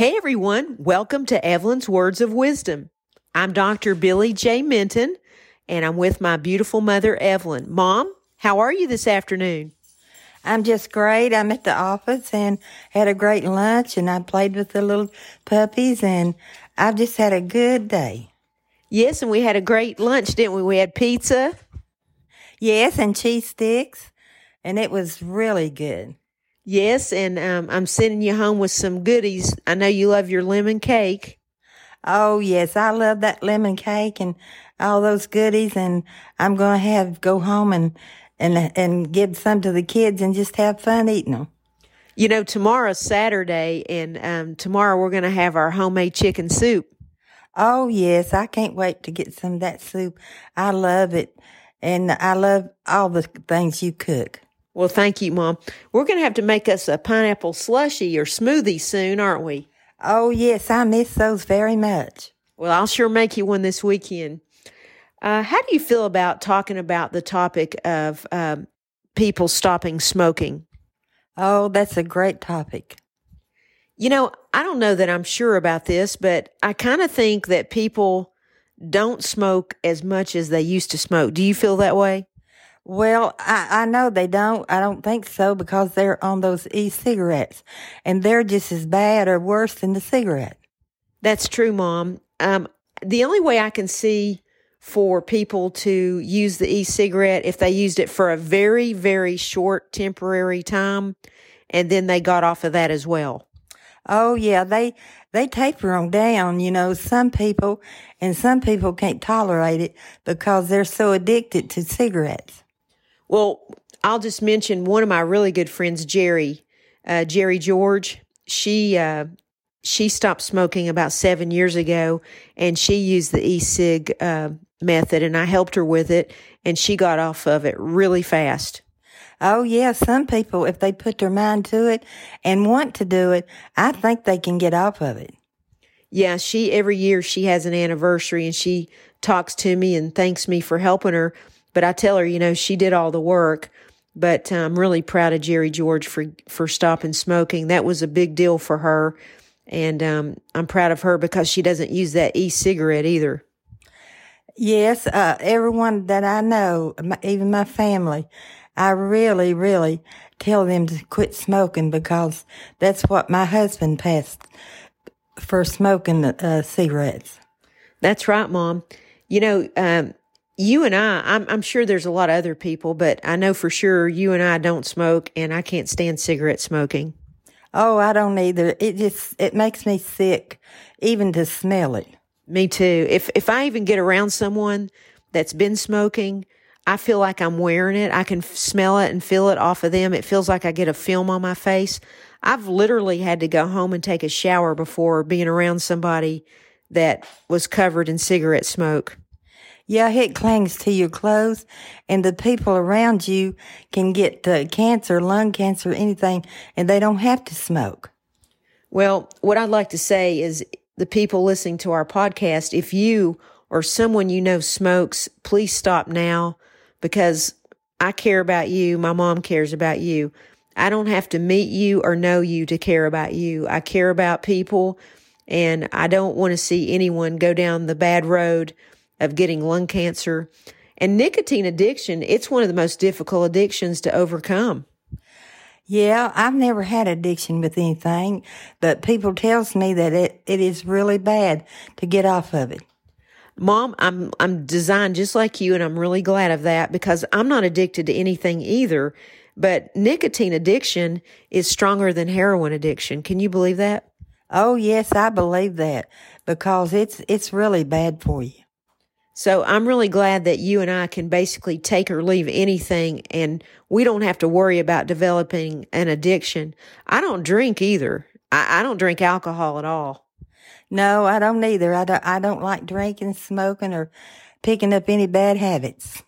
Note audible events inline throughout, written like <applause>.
Hey everyone, welcome to Evelyn's Words of Wisdom. I'm Dr. Billy J. Minton, and I'm with my beautiful mother, Evelyn. Mom, how are you this afternoon? I'm just great. I'm at the office and had a great lunch and I played with the little puppies and I've just had a good day. Yes, and we had a great lunch, didn't we? We had pizza. Yes, and cheese sticks and it was really good. Yes, and um, I'm sending you home with some goodies. I know you love your lemon cake. Oh yes, I love that lemon cake and all those goodies and I'm going to have go home and and and give some to the kids and just have fun eating them. You know, tomorrow's Saturday, and um, tomorrow we're going to have our homemade chicken soup. Oh yes, I can't wait to get some of that soup. I love it, and I love all the things you cook. Well, thank you, Mom. We're going to have to make us a pineapple slushy or smoothie soon, aren't we? Oh, yes, I miss those very much. Well, I'll sure make you one this weekend. Uh, how do you feel about talking about the topic of um, people stopping smoking? Oh, that's a great topic. You know, I don't know that I'm sure about this, but I kind of think that people don't smoke as much as they used to smoke. Do you feel that way? Well, I, I know they don't. I don't think so because they're on those e-cigarettes and they're just as bad or worse than the cigarette. That's true, Mom. Um, the only way I can see for people to use the e-cigarette if they used it for a very, very short temporary time and then they got off of that as well. Oh yeah, they they taper them down. You know, some people and some people can't tolerate it because they're so addicted to cigarettes. Well, I'll just mention one of my really good friends, Jerry, uh, Jerry George. She, uh, she stopped smoking about seven years ago and she used the e-cig, uh, method and I helped her with it and she got off of it really fast. Oh yeah, some people, if they put their mind to it and want to do it, I think they can get off of it. Yeah, she, every year she has an anniversary and she talks to me and thanks me for helping her. But I tell her, you know, she did all the work. But I'm really proud of Jerry George for for stopping smoking. That was a big deal for her, and um, I'm proud of her because she doesn't use that e-cigarette either. Yes, uh, everyone that I know, even my family, I really, really tell them to quit smoking because that's what my husband passed for smoking uh, cigarettes. That's right, Mom. You know, um, you and I, I'm, I'm sure there's a lot of other people, but I know for sure you and I don't smoke and I can't stand cigarette smoking. Oh, I don't either. It just, it makes me sick even to smell it. Me too. If, if I even get around someone that's been smoking, I feel like I'm wearing it. I can smell it and feel it off of them. It feels like I get a film on my face. I've literally had to go home and take a shower before being around somebody that was covered in cigarette smoke. Yeah, it clings to your clothes, and the people around you can get uh, cancer, lung cancer, anything, and they don't have to smoke. Well, what I'd like to say is the people listening to our podcast, if you or someone you know smokes, please stop now because I care about you. My mom cares about you. I don't have to meet you or know you to care about you. I care about people and I don't want to see anyone go down the bad road of getting lung cancer. And nicotine addiction, it's one of the most difficult addictions to overcome. Yeah, I've never had addiction with anything, but people tells me that it, it is really bad to get off of it. Mom, I'm I'm designed just like you and I'm really glad of that because I'm not addicted to anything either, but nicotine addiction is stronger than heroin addiction. Can you believe that? Oh, yes, I believe that because it's it's really bad for you. So I'm really glad that you and I can basically take or leave anything and we don't have to worry about developing an addiction. I don't drink either. I, I don't drink alcohol at all. No, I don't either. I don't, I don't like drinking, smoking, or picking up any bad habits.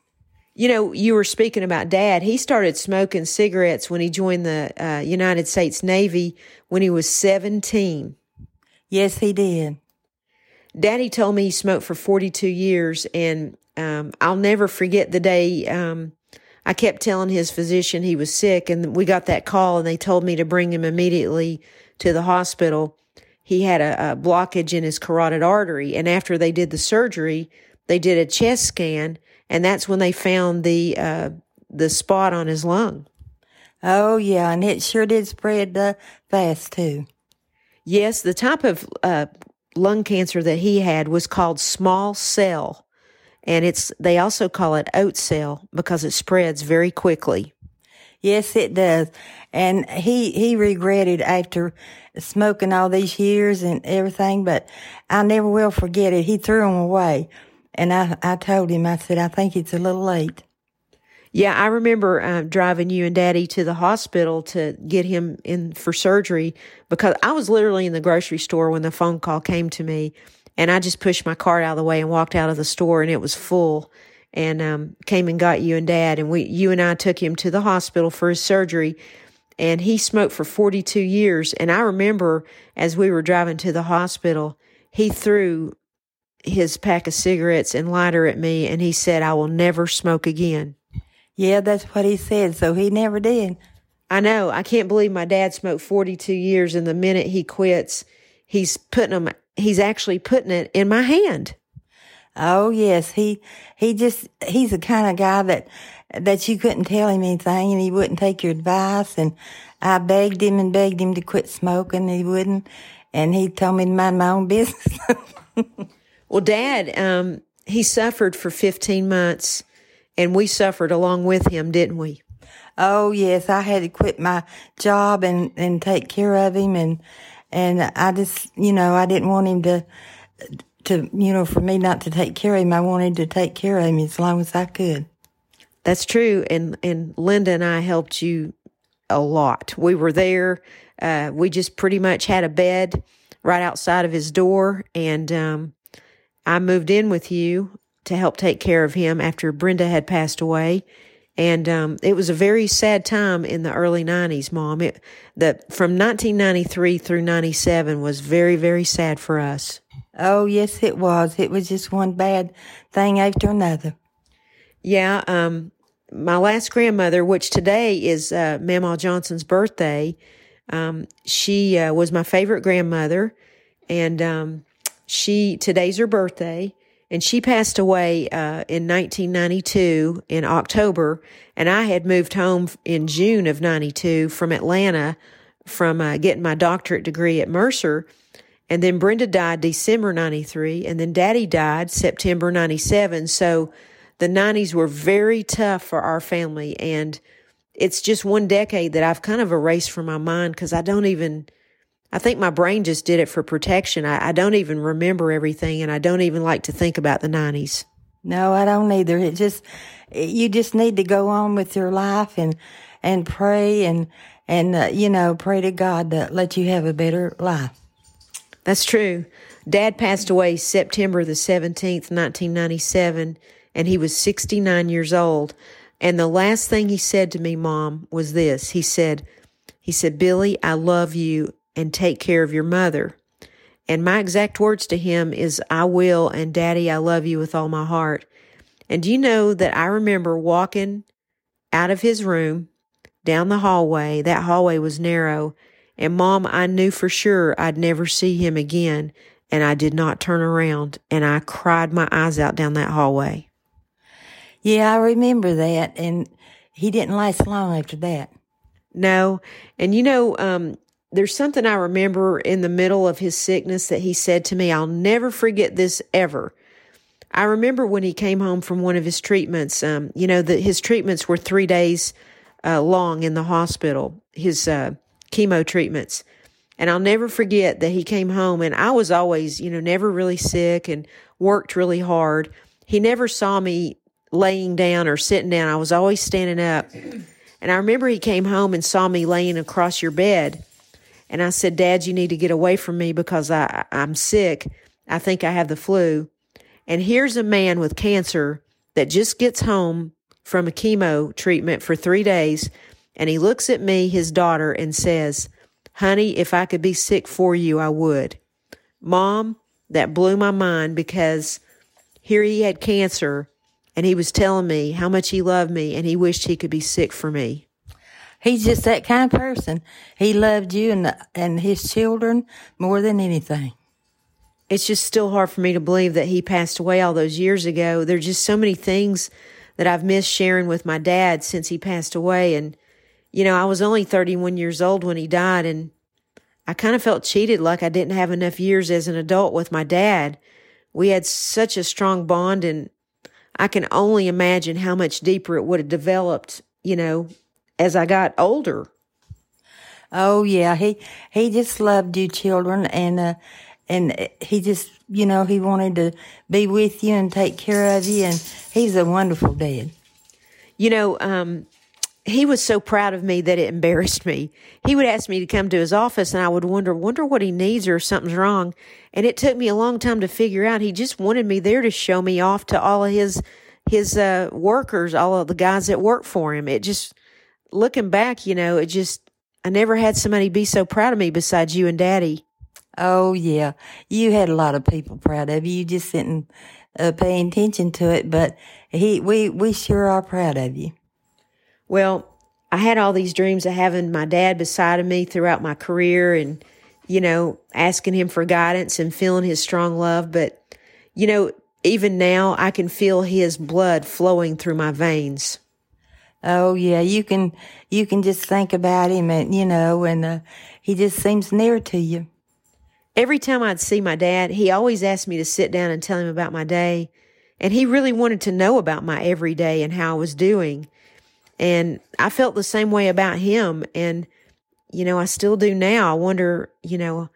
You know, you were speaking about dad. He started smoking cigarettes when he joined the uh, United States Navy when he was 17. Yes, he did. Daddy told me he smoked for 42 years, and um, I'll never forget the day um, I kept telling his physician he was sick, and we got that call, and they told me to bring him immediately to the hospital. he had a, a blockage in his carotid artery. And after they did the surgery, they did a chest scan, and that's when they found the uh, the spot on his lung. Oh yeah, and it sure did spread uh, fast too. Yes, the type of uh, lung cancer that he had was called small cell, and it's they also call it oat cell because it spreads very quickly. Yes, it does. And he, he regretted after smoking all these years and everything, but I never will forget it. He threw them away. And I, I told him, I said, I think it's a little late. Yeah, I remember uh, driving you and Daddy to the hospital to get him in for surgery because I was literally in the grocery store when the phone call came to me, and I just pushed my cart out of the way and walked out of the store, and it was full, and um, came and got you and Dad, and we, you and I took him to the hospital for his surgery, and he smoked for 42 years, and I remember as we were driving to the hospital, he threw his pack of cigarettes and lighter at me, and he said, "I will never smoke again." Yeah, that's what he said. So he never did. I know. I can't believe my dad smoked 42 years and the minute he quits, he's putting them, he's actually putting it in my hand. Oh yes, he, he just, he's the kind of guy that, that you couldn't tell him anything and he wouldn't take your advice. And I begged him and begged him to quit smoking. He wouldn't. And he told me to mind my own business. <laughs> well, dad, um, he suffered for 15 months and we suffered along with him, didn't we? Oh yes, I had to quit my job and and take care of him, and and I just you know I didn't want him to to you know for me not to take care of him. I wanted to take care of him as long as I could. That's true, and and Linda and I helped you a lot. We were there. Uh, we just pretty much had a bed right outside of his door, and um, I moved in with you to help take care of him after Brenda had passed away. And um, it was a very sad time in the early 90s, Mom. It, the, from 1993 through 97 was very, very sad for us. Oh, yes, it was. It was just one bad thing after another. Yeah. Um, my last grandmother, which today is uh, Mamaw Johnson's birthday, um, she uh, was my favorite grandmother. And um, she today's her birthday and she passed away uh, in 1992 in October, and I had moved home in June of 92 from Atlanta from uh, getting my doctorate degree at Mercer. And then Brenda died December 93, and then Daddy died September 97. So the 90s were very tough for our family. And it's just one decade that I've kind of erased from my mind because I don't even I think my brain just did it for protection. I, I don't even remember everything, and I don't even like to think about the 90s. No, I don't either. It just, you just need to go on with your life and, and pray and, and, uh, you know, pray to God to let you have a better life. That's true. Dad passed away September the 17th, 1997, and he was 69 years old. And the last thing he said to me, Mom, was this. He said, he said, Billy, I love you and take care of your mother. And my exact words to him is, I will, and Daddy, I love you with all my heart. And do you know that I remember walking out of his room down the hallway? That hallway was narrow. And mom, I knew for sure I'd never see him again. And I did not turn around and I cried my eyes out down that hallway. Yeah, I remember that. And he didn't last long after that. No. And you know, um, there's something I remember in the middle of his sickness that he said to me. I'll never forget this ever. I remember when he came home from one of his treatments. Um, you know that his treatments were three days uh, long in the hospital. His uh, chemo treatments, and I'll never forget that he came home. And I was always, you know, never really sick and worked really hard. He never saw me laying down or sitting down. I was always standing up. And I remember he came home and saw me laying across your bed and I said, Dad, you need to get away from me because I, I'm sick. I think I have the flu. And here's a man with cancer that just gets home from a chemo treatment for three days. And he looks at me, his daughter, and says, Honey, if I could be sick for you, I would. Mom, that blew my mind because here he had cancer and he was telling me how much he loved me and he wished he could be sick for me. He's just that kind of person. He loved you and and his children more than anything. It's just still hard for me to believe that he passed away all those years ago. There's just so many things that I've missed sharing with my dad since he passed away. And, you know, I was only 31 years old when he died and I kind of felt cheated like I didn't have enough years as an adult with my dad. We had such a strong bond and I can only imagine how much deeper it would have developed, you know, as I got older. Oh yeah, he he just loved you children and uh and he just you know he wanted to be with you and take care of you and he's a wonderful dad. You know, um he was so proud of me that it embarrassed me. He would ask me to come to his office and I would wonder, wonder what he needs or if something's wrong. And it took me a long time to figure out. He just wanted me there to show me off to all of his, his, uh, workers, all of the guys that work for him. It just, looking back, you know, it just, I never had somebody be so proud of me besides you and daddy. Oh yeah. You had a lot of people proud of you. You just didn't uh, pay attention to it, but he, we, we sure are proud of you. Well, I had all these dreams of having my dad beside of me throughout my career and, you know, asking him for guidance and feeling his strong love. But, you know, even now I can feel his blood flowing through my veins. Oh yeah, you can, you can just think about him and, you know, and, uh, he just seems near to you. Every time I'd see my dad, he always asked me to sit down and tell him about my day. And he really wanted to know about my everyday and how I was doing. And I felt the same way about him. And, you know, I still do now. I wonder, you know,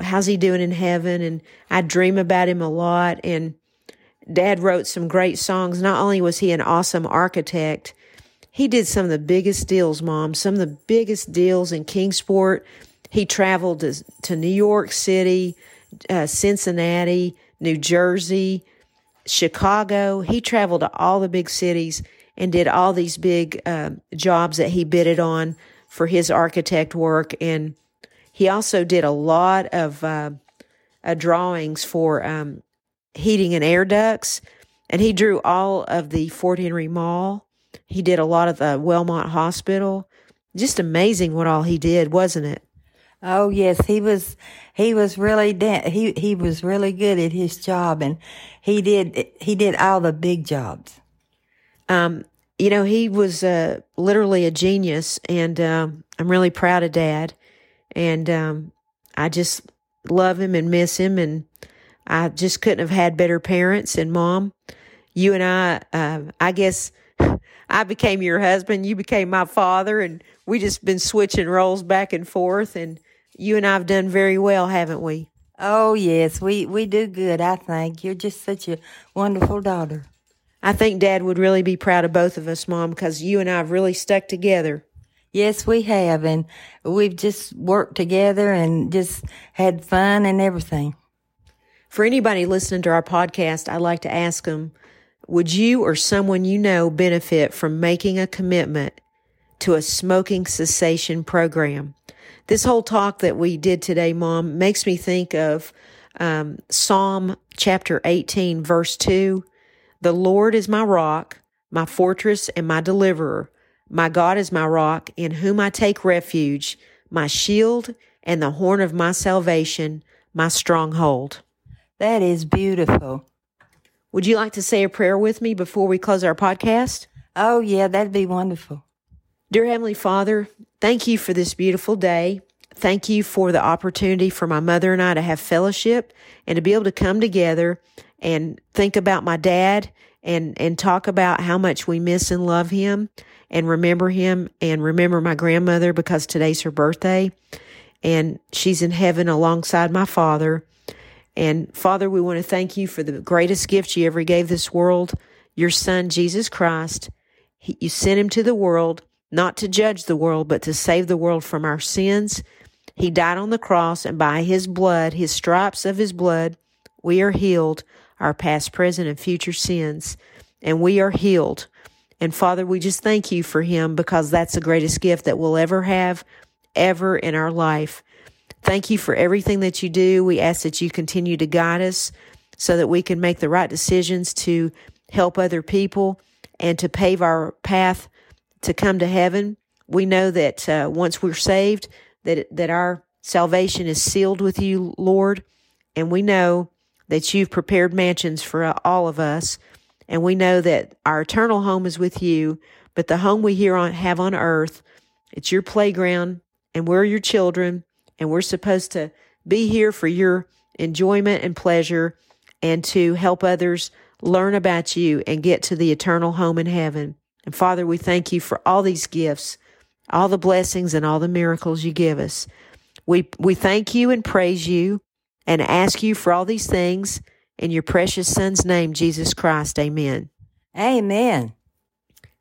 how's he doing in heaven? And I dream about him a lot. And dad wrote some great songs. Not only was he an awesome architect, he did some of the biggest deals, mom, some of the biggest deals in Kingsport. He traveled to, to New York City, uh, Cincinnati, New Jersey, Chicago. He traveled to all the big cities and did all these big uh, jobs that he bidded on for his architect work. And he also did a lot of uh, uh, drawings for um, heating and air ducts. And he drew all of the Fort Henry Mall. He did a lot of the Wellmont Hospital. Just amazing what all he did, wasn't it? Oh yes, he was. He was really de- he he was really good at his job, and he did he did all the big jobs. Um, you know, he was uh, literally a genius, and um, I'm really proud of Dad. And um, I just love him and miss him, and I just couldn't have had better parents and mom. You and I, uh, I guess. I became your husband, you became my father, and we just been switching roles back and forth. And you and I have done very well, haven't we? Oh yes, we we do good. I think you're just such a wonderful daughter. I think Dad would really be proud of both of us, Mom, because you and I have really stuck together. Yes, we have, and we've just worked together and just had fun and everything. For anybody listening to our podcast, I'd like to ask them, would you or someone you know benefit from making a commitment to a smoking cessation program? This whole talk that we did today, Mom, makes me think of um, Psalm chapter 18, verse 2 the Lord is my rock, my fortress, and my deliverer. My God is my rock, in whom I take refuge, my shield and the horn of my salvation, my stronghold. That is beautiful. Would you like to say a prayer with me before we close our podcast? Oh, yeah, that'd be wonderful. Dear Heavenly Father, thank you for this beautiful day. Thank you for the opportunity for my mother and I to have fellowship and to be able to come together and think about my dad and, and talk about how much we miss and love him and remember him and remember my grandmother because today's her birthday and she's in heaven alongside my father. And Father, we want to thank you for the greatest gift you ever gave this world, your son, Jesus Christ. He, you sent him to the world, not to judge the world, but to save the world from our sins. He died on the cross and by his blood, his stripes of his blood, we are healed our past, present, and future sins, and we are healed. And Father, we just thank you for him because that's the greatest gift that we'll ever have, ever in our life. Thank you for everything that you do. We ask that you continue to guide us so that we can make the right decisions to help other people and to pave our path to come to heaven. we know that uh, once we're saved, that that our salvation is sealed with you, Lord, and we know that you've prepared mansions for uh, all of us, and we know that our eternal home is with you. But the home we here on have on earth, it's your playground, and we're your children, and we're supposed to be here for your enjoyment and pleasure, and to help others learn about you and get to the eternal home in heaven. And Father, we thank you for all these gifts all the blessings and all the miracles you give us. We, we thank you and praise you and ask you for all these things in your precious son's name, Jesus Christ. Amen. Amen.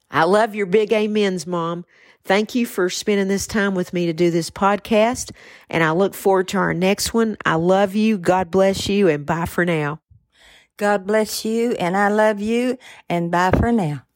I love your big amens, Mom. Thank you for spending this time with me to do this podcast, and I look forward to our next one. I love you. God bless you, and bye for now. God bless you, and I love you, and bye for now.